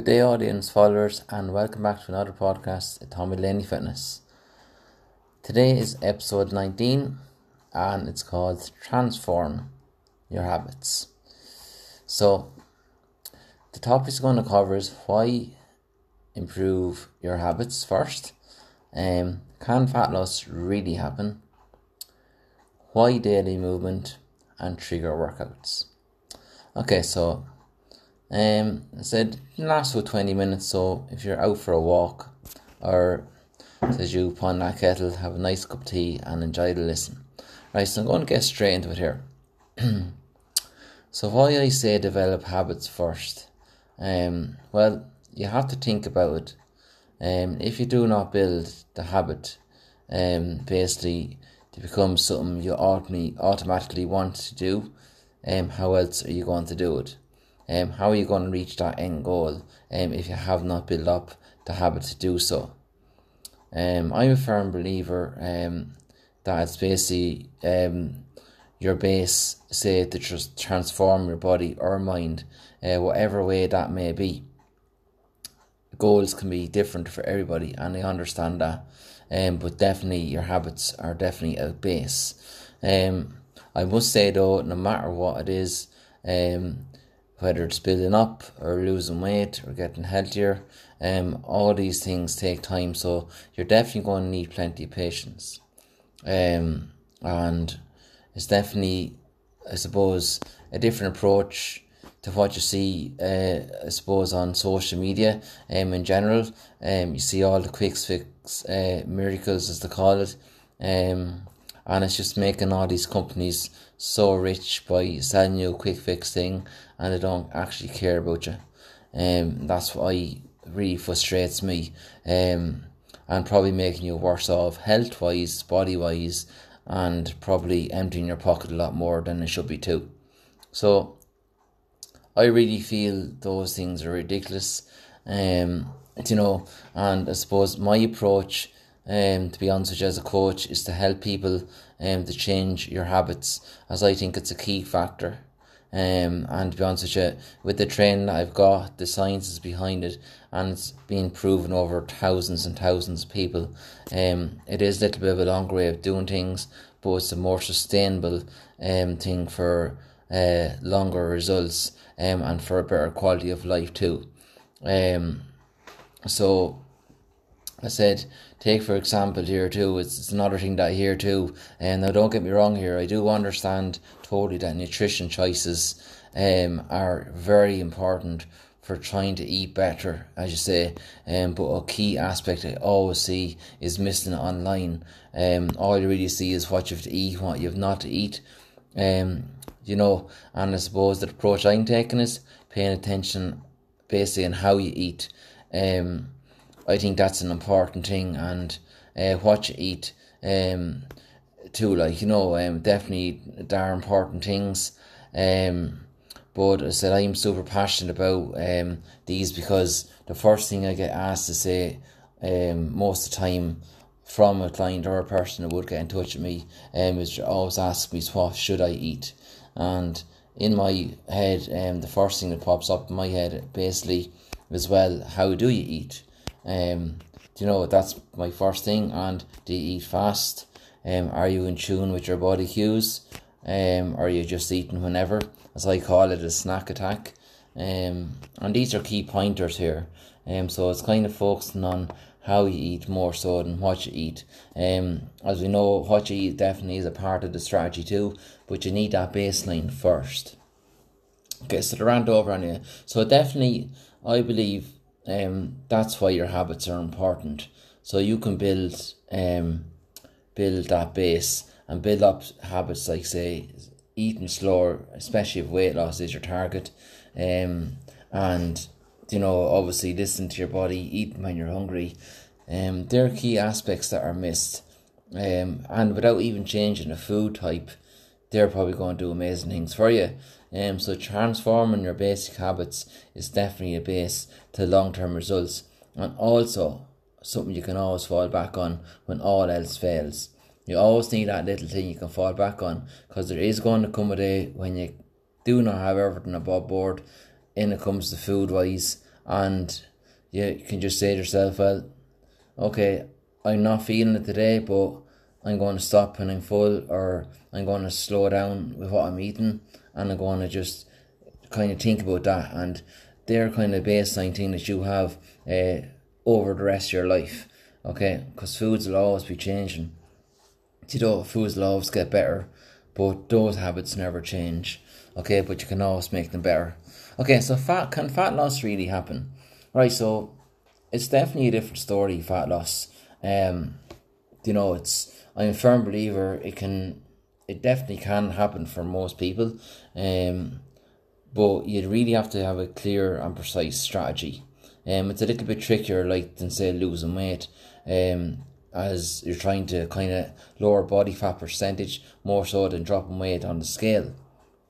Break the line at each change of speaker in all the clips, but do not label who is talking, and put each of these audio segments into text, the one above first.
Good day, audience, followers, and welcome back to another podcast at Tommy Laney Fitness. Today is episode 19, and it's called Transform Your Habits. So, the topic is going to cover is why improve your habits first. Um, can fat loss really happen? Why daily movement and trigger workouts? Okay, so um, said last for 20 minutes, so if you're out for a walk or says you upon that kettle, have a nice cup of tea and enjoy the listen. Right, so I'm going to get straight into it here. so why I say develop habits first? Um, well, you have to think about it. Um, if you do not build the habit, um, basically to become something you automatically want to do, um, how else are you going to do it? Um, how are you going to reach that end goal um, if you have not built up the habit to do so? Um, I'm a firm believer um, that it's basically um, your base, say, to just transform your body or mind, uh, whatever way that may be. Goals can be different for everybody, and I understand that. Um, but definitely, your habits are definitely a base. Um, I must say though, no matter what it is, um, whether it's building up or losing weight or getting healthier. Um, all these things take time, so you're definitely going to need plenty of patience. Um, and it's definitely, I suppose, a different approach to what you see, uh, I suppose, on social media um, in general. Um, you see all the quick fix uh, miracles, as they call it. Um, and it's just making all these companies so rich by selling you a quick fix thing and they don't actually care about you. Um, that's why really frustrates me. Um, and probably making you worse off health wise, body wise, and probably emptying your pocket a lot more than it should be too. So I really feel those things are ridiculous. Um, you know, and I suppose my approach um, to be honest with you, as a coach, is to help people um, to change your habits, as I think it's a key factor. Um, and to be honest with you, with the training I've got, the science is behind it, and it's been proven over thousands and thousands of people. Um, it is a little bit of a longer way of doing things, but it's a more sustainable um, thing for uh, longer results um, and for a better quality of life too. Um, so I said, take for example here too, it's, it's another thing that I hear too. And now don't get me wrong here, I do understand totally that nutrition choices um, are very important for trying to eat better, as you say. Um, but a key aspect I always see is missing online. Um, all you really see is what you have to eat, what you have not to eat. Um, you know, and I suppose the approach I'm taking is paying attention basically on how you eat. Um, I think that's an important thing, and uh, what you eat, um, too. Like you know, um, definitely there are important things. Um, but I said I'm super passionate about um these because the first thing I get asked to say, um, most of the time from a client or a person who would get in touch with me, um, is always ask me, what should I eat? And in my head, um, the first thing that pops up in my head basically is well, how do you eat? Um, you know that's my first thing. And do you eat fast? Um, are you in tune with your body cues? Um, are you just eating whenever, as I call it, a snack attack? Um, and these are key pointers here. Um, so it's kind of focusing on how you eat more so than what you eat. Um, as we know, what you eat definitely is a part of the strategy too, but you need that baseline first. Okay, so the rant over on you. So definitely, I believe um, that's why your habits are important. So you can build um, build that base and build up habits like say eating slower, especially if weight loss is your target. Um, and you know, obviously listen to your body, eat when you're hungry. Um, there are key aspects that are missed. Um, and without even changing the food type, they're probably going to do amazing things for you. Um, so transforming your basic habits is definitely a base to long term results, and also something you can always fall back on when all else fails. You always need that little thing you can fall back on because there is going to come a day when you do not have everything above board, in it comes to food wise and you can just say to yourself, well, okay, I'm not feeling it today, but I'm going to stop when I'm full, or I'm going to slow down with what I'm eating, and I'm going to just kind of think about that. And they're kind of baseline thing that you have uh, over the rest of your life, okay? Because foods will always be changing. You know, foods will always get better, but those habits never change, okay? But you can always make them better. Okay, so fat can fat loss really happen? Right, so it's definitely a different story, fat loss. Um, you know, it's I'm a firm believer it can it definitely can happen for most people. Um, but you really have to have a clear and precise strategy. Um, it's a little bit trickier, like than say losing weight. Um, as you're trying to kind of lower body fat percentage more so than dropping weight on the scale.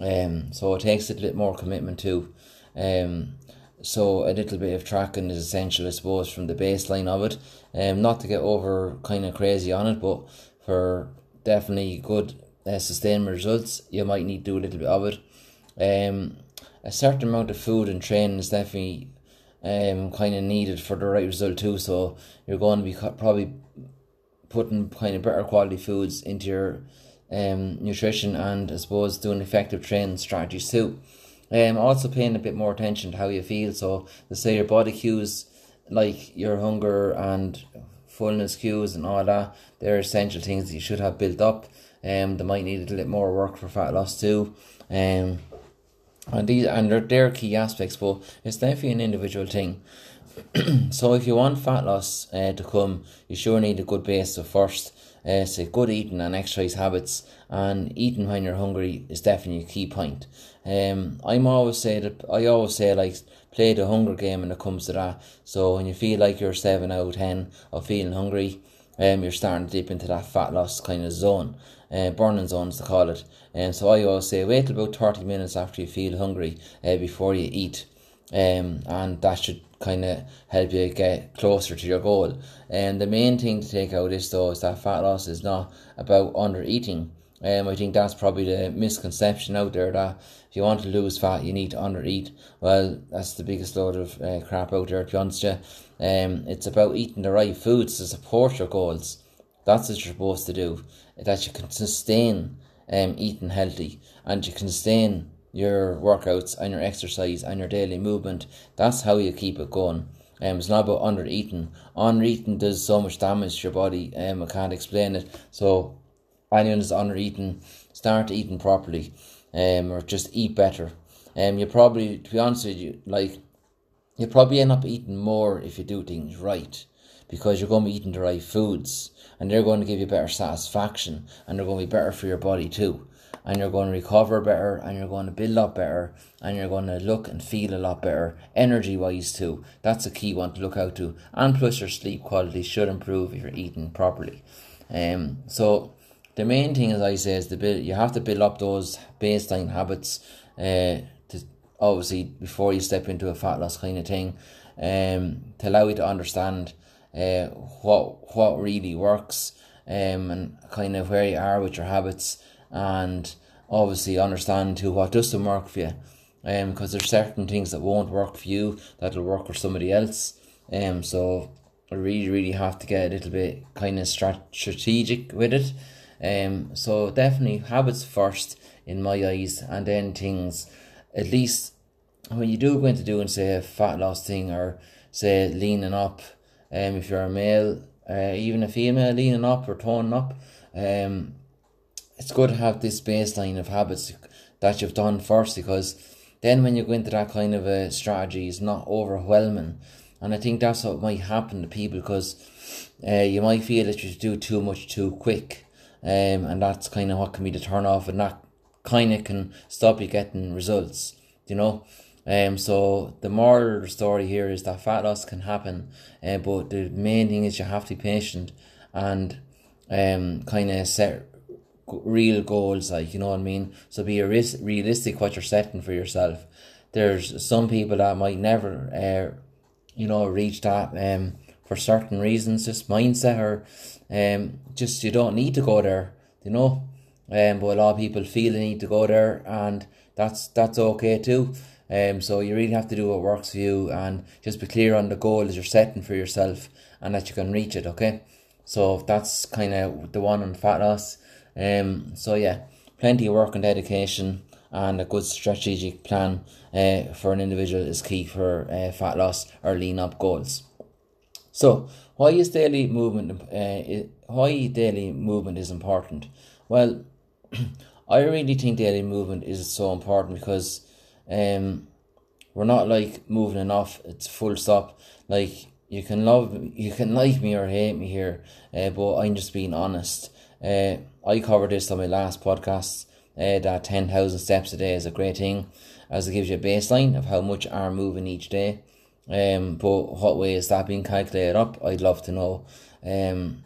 Um, so it takes a little bit more commitment too. Um, so a little bit of tracking is essential, I suppose, from the baseline of it. Um, not to get over kind of crazy on it, but for definitely good uh, sustainable results, you might need to do a little bit of it. Um, a certain amount of food and training is definitely um kind of needed for the right result too. So you're going to be probably putting kind of better quality foods into your um nutrition and I suppose doing effective training strategies too. Um, also paying a bit more attention to how you feel. So let's say your body cues like your hunger and fullness cues and all that, they're essential things that you should have built up. Um, they might need a little bit more work for fat loss too. Um, and these and they're, they're key aspects, but it's definitely an individual thing. so if you want fat loss uh, to come, you sure need a good base of first. Uh, so good eating and exercise habits, and eating when you're hungry is definitely a key point. Um, I'm always say that I always say like play the hunger game when it comes to that. So when you feel like you're seven out of ten of feeling hungry, um, you're starting to dip into that fat loss kind of zone, uh, burning zones to call it. And um, so I always say wait till about thirty minutes after you feel hungry uh, before you eat, um, and that should kind of help you get closer to your goal. And the main thing to take out is though is that fat loss is not about under eating. Um, I think that's probably the misconception out there that if you want to lose fat, you need to under eat. Well, that's the biggest load of uh, crap out there, to be honest. Um, it's about eating the right foods to support your goals. That's what you're supposed to do. That you can sustain um, eating healthy and you can sustain your workouts and your exercise and your daily movement. That's how you keep it going. Um, it's not about under eating. Under eating does so much damage to your body. Um, I can't explain it. So anyone is under eating, start eating properly. Um, or just eat better. Um, you probably, to be honest with you, like you probably end up eating more if you do things right because you're going to be eating the right foods and they're going to give you better satisfaction and they're going to be better for your body too. And you're going to recover better and you're going to build up better and you're going to look and feel a lot better energy wise too. That's a key one to look out to. And plus your sleep quality should improve if you're eating properly. Um so the main thing as i say is the build you have to build up those baseline habits uh to obviously before you step into a fat loss kind of thing um to allow you to understand uh what what really works um and kind of where you are with your habits and obviously understand to what doesn't work for you. Um, because there's certain things that won't work for you that'll work for somebody else. Um, so I really, really have to get a little bit kind of strat- strategic with it. Um, so definitely habits first in my eyes, and then things. At least when you do go into doing say a fat loss thing or say leaning up, um, if you're a male, uh, even a female leaning up or toning up, um, it's good to have this baseline of habits that you've done first because then when you go into that kind of a strategy it's not overwhelming. And I think that's what might happen to people because uh, you might feel that you do too much too quick. Um, and that's kind of what can be the turn off and that kind of can stop you getting results you know um, so the moral of the story here is that fat loss can happen uh, but the main thing is you have to be patient and um, kind of set real goals, like you know what I mean. So be realistic what you're setting for yourself. There's some people that might never, uh, you know, reach that um for certain reasons, just mindset or um just you don't need to go there, you know. Um, but a lot of people feel they need to go there, and that's that's okay too. Um, so you really have to do what works for you and just be clear on the goals you're setting for yourself and that you can reach it. Okay, so that's kind of the one on fat loss. Um, so yeah, plenty of work and dedication and a good strategic plan uh, for an individual is key for uh, fat loss or lean up goals. So, why is daily movement? Uh, why daily movement is important? Well, I really think daily movement is so important because um, we're not like moving enough. It's full stop. Like you can love, you can like me or hate me here, uh, but I'm just being honest. Uh, I covered this on my last podcast. Uh, that ten thousand steps a day is a great thing, as it gives you a baseline of how much are moving each day. Um, but what way is that being calculated up? I'd love to know. Um,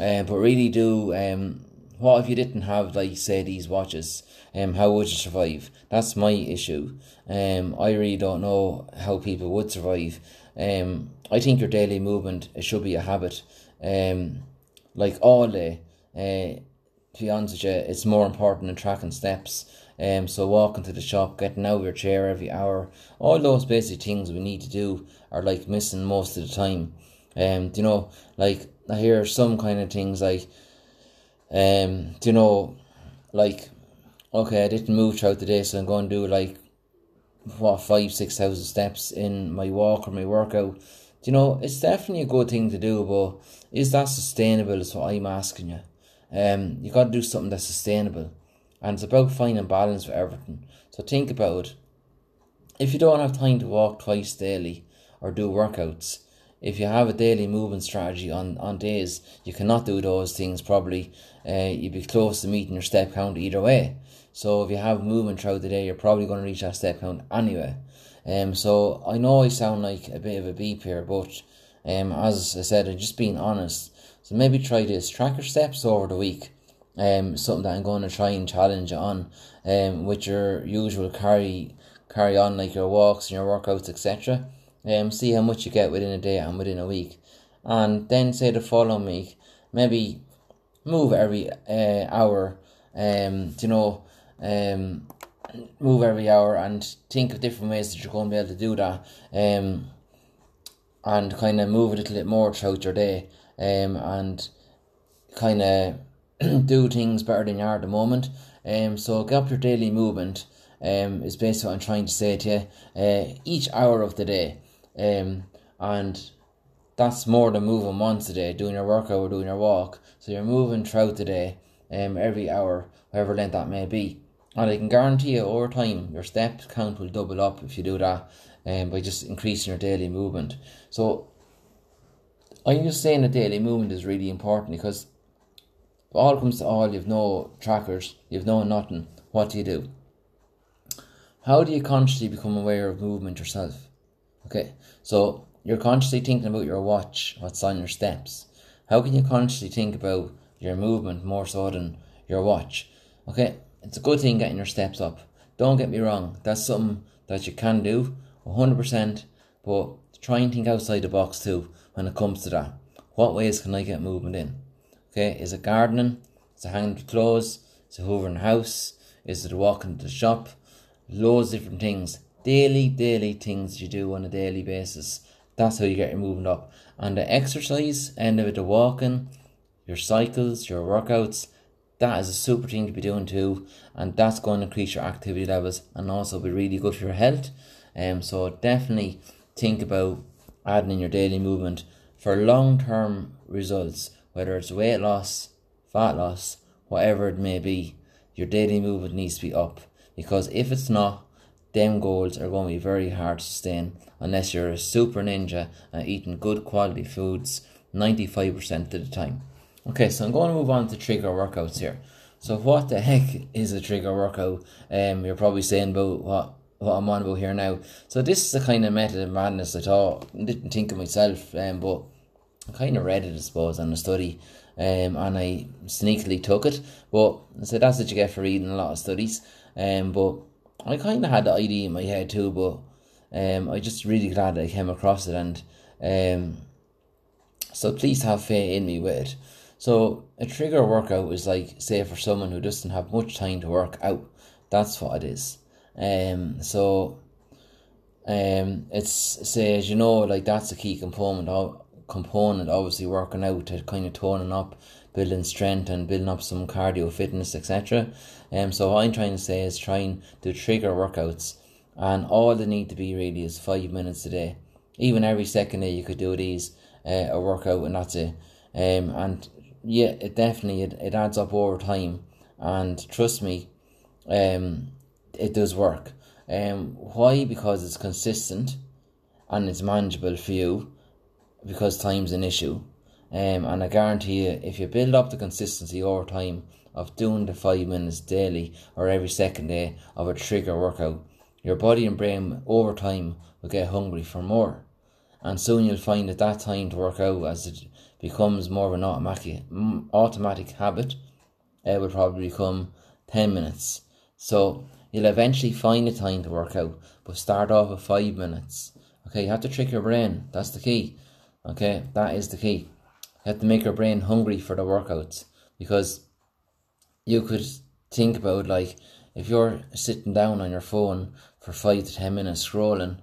uh, but really do um, what if you didn't have like say these watches? Um, how would you survive? That's my issue. Um, I really don't know how people would survive. Um, I think your daily movement it should be a habit. Um, like all day. Uh, to be honest with you, it's more important than tracking steps. Um, so walking to the shop, getting out of your chair every hour, all those basic things we need to do are like missing most of the time. Um, you know, like I hear some kind of things like, um, you know, like, okay, I didn't move throughout the day, so I'm going to do like, what five six thousand steps in my walk or my workout. Do you know, it's definitely a good thing to do, but is that sustainable? Is what I'm asking you. Um, you got to do something that's sustainable and it's about finding balance for everything. So think about if you don't have time to walk twice daily or do workouts, if you have a daily movement strategy on, on days you cannot do those things probably, uh, you'd be close to meeting your step count either way. So if you have movement throughout the day, you're probably going to reach that step count anyway. Um, so I know I sound like a bit of a beep here, but um, as I said, I'm just being honest. So maybe try this. Track your steps over the week um, something that I'm going to try and challenge on, um, with your usual carry carry on like your walks and your workouts etc. Um, see how much you get within a day and within a week, and then say the following week maybe move every uh, hour. Um, you know, um, move every hour and think of different ways that you're going to be able to do that. Um, and kind of move a little bit more throughout your day. Um, and kind of do things better than you are at the moment. Um, so get up your daily movement. Um, is basically what I'm trying to say to you. Uh, each hour of the day, um, and that's more than moving once a day, doing your workout or doing your walk. So you're moving throughout the day, um, every hour, however length that may be. And I can guarantee you over time, your step count will double up if you do that, um, by just increasing your daily movement. So I'm just saying that daily movement is really important because all comes to all, you've no trackers, you've no nothing. What do you do? How do you consciously become aware of movement yourself? Okay, so you're consciously thinking about your watch, what's on your steps. How can you consciously think about your movement more so than your watch? Okay, it's a good thing getting your steps up. Don't get me wrong, that's something that you can do 100%, but try and think outside the box too when it comes to that. What ways can I get movement in? Okay, is it gardening? Is it hanging the clothes? Is it hoovering the house? Is it walking to the shop? Loads of different things. Daily, daily things you do on a daily basis. That's how you get your movement up. And the exercise, end of it, the walking, your cycles, your workouts, that is a super thing to be doing too. And that's going to increase your activity levels and also be really good for your health. Um, so definitely think about adding in your daily movement for long term results whether it's weight loss, fat loss, whatever it may be, your daily movement needs to be up. Because if it's not, them goals are going to be very hard to sustain unless you're a super ninja and eating good quality foods 95% of the time. Okay, so I'm going to move on to trigger workouts here. So what the heck is a trigger workout? Um, you're probably saying about what what I'm on about here now. So this is the kind of method of madness I thought didn't think of myself, um, but I kind of read it, I suppose, in a study, um, and I sneakily took it. But so that's what you get for reading a lot of studies. Um, but I kind of had the idea in my head too, but um, I just really glad I came across it, and um, so please have faith in me with it. So a trigger workout is like, say, for someone who doesn't have much time to work out. That's what it is. Um, so um, it's says you know like that's a key component of component obviously working out to kind of toning up building strength and building up some cardio fitness etc um, so what i'm trying to say is trying to trigger workouts and all they need to be really is five minutes a day. Even every second day you could do these uh, a workout and that's it. Um, and yeah it definitely it, it adds up over time. And trust me um, it does work. Um, why? Because it's consistent and it's manageable for you because time's an issue um, and I guarantee you if you build up the consistency over time of doing the five minutes daily or every second day of a trigger workout your body and brain over time will get hungry for more. And soon you'll find that that time to work out as it becomes more of an automatic automatic habit it will probably become 10 minutes. So you'll eventually find the time to work out but start off with 5 minutes. Okay you have to trick your brain. That's the key. Okay that is the key you have to make your brain hungry for the workouts because you could think about like if you're sitting down on your phone for five to ten minutes scrolling,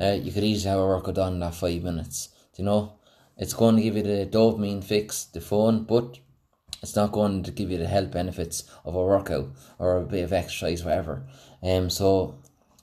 uh, you could easily have a workout done in that five minutes. Do you know? It's going to give you the dopamine fix, the phone, but it's not going to give you the health benefits of a workout or a bit of exercise, whatever. Um, so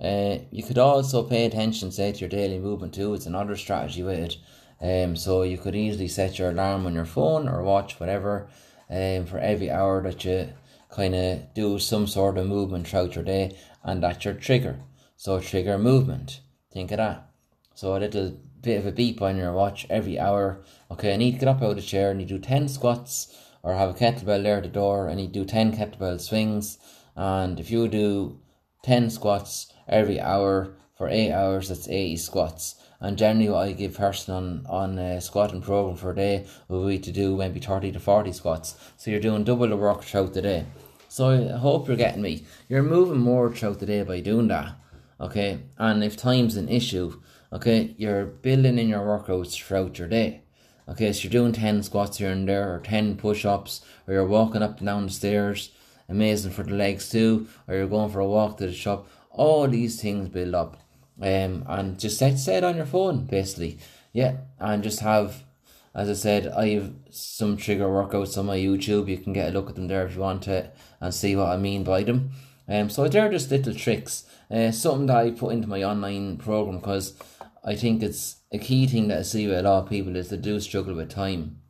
uh, you could also pay attention, say, to your daily movement too. It's another strategy with it. Um, so you could easily set your alarm on your phone or watch, whatever, um, for every hour that you kind of do some sort of movement throughout your day, and that's your trigger. So trigger movement. Think of that. So a little bit of a beep on your watch every hour. Okay, I need to get up out of the chair and you do ten squats or have a kettlebell there at the door and you do ten kettlebell swings. And if you do ten squats every hour for eight hours, that's eighty squats. And generally, what I give person on on uh, a squatting program for a day will be to do maybe thirty to forty squats. So you're doing double the work throughout the day. So I hope you're getting me. You're moving more throughout the day by doing that. Okay, and if time's an issue, okay, you're building in your workouts throughout your day. Okay, so you're doing 10 squats here and there, or 10 push ups, or you're walking up and down the stairs, amazing for the legs too, or you're going for a walk to the shop. All these things build up. Um, and just set, set on your phone, basically. Yeah, and just have as I said, I have some trigger workouts on my YouTube. You can get a look at them there if you want to and see what I mean by them. Um, so they're just little tricks. Uh, something that I put into my online program because I think it's a key thing that I see with a lot of people is they do struggle with time.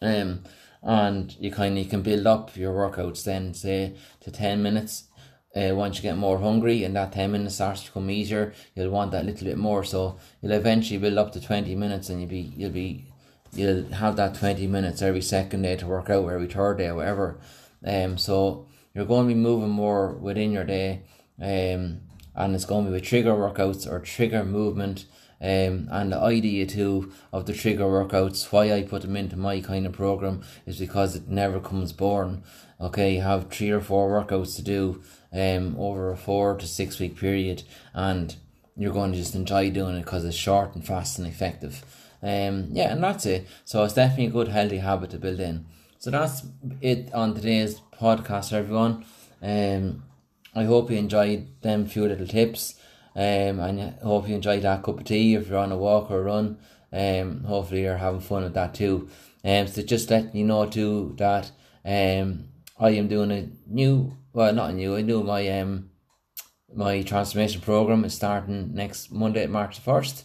Um, and you kind of can build up your workouts then say to 10 minutes uh, once you get more hungry and that 10 minutes starts to become easier you'll want that little bit more so you'll eventually build up to 20 minutes and you'll be you'll be you'll have that 20 minutes every second day to work out, every third day, whatever. Um, so you're going to be moving more within your day, um, and it's going to be with trigger workouts or trigger movement. Um, and the idea too of the trigger workouts, why I put them into my kind of program is because it never comes boring. Okay, you have three or four workouts to do um, over a four to six week period, and you're going to just enjoy doing it because it's short and fast and effective. Um, yeah, and that's it. So it's definitely a good healthy habit to build in. So that's it on today's podcast, everyone. Um, I hope you enjoyed them few little tips. Um, and I hope you enjoyed that cup of tea if you're on a walk or a run. Um, hopefully you're having fun with that too. Um, so just letting you know too that um, I am doing a new, well not new, I do my um, my transformation program is starting next Monday, March the first.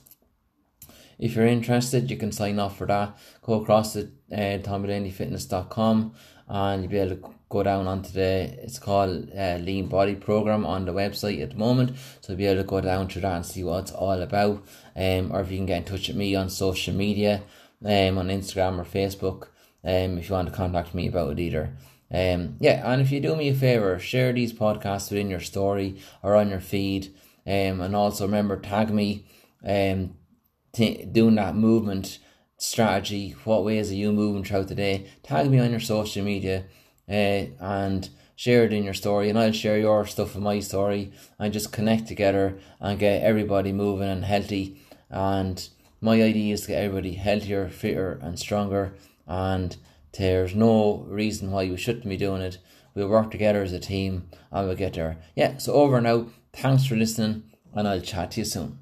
If you're interested, you can sign up for that. Go across to uh, tommylaneyfitness.com and you'll be able to go down onto the it's called uh, lean body program on the website at the moment so you'll be able to go down to that and see what it's all about um or if you can get in touch with me on social media um on instagram or facebook um if you want to contact me about it either um yeah and if you do me a favor share these podcasts within your story or on your feed um and also remember tag me um t- doing that movement strategy. What ways are you moving throughout the day? Tag me on your social media uh, and share it in your story, and I'll share your stuff in my story and just connect together and get everybody moving and healthy. And my idea is to get everybody healthier, fitter, and stronger. And there's no reason why you shouldn't be doing it. We'll work together as a team and we'll get there. Yeah, so over and out. Thanks for listening and I'll chat to you soon.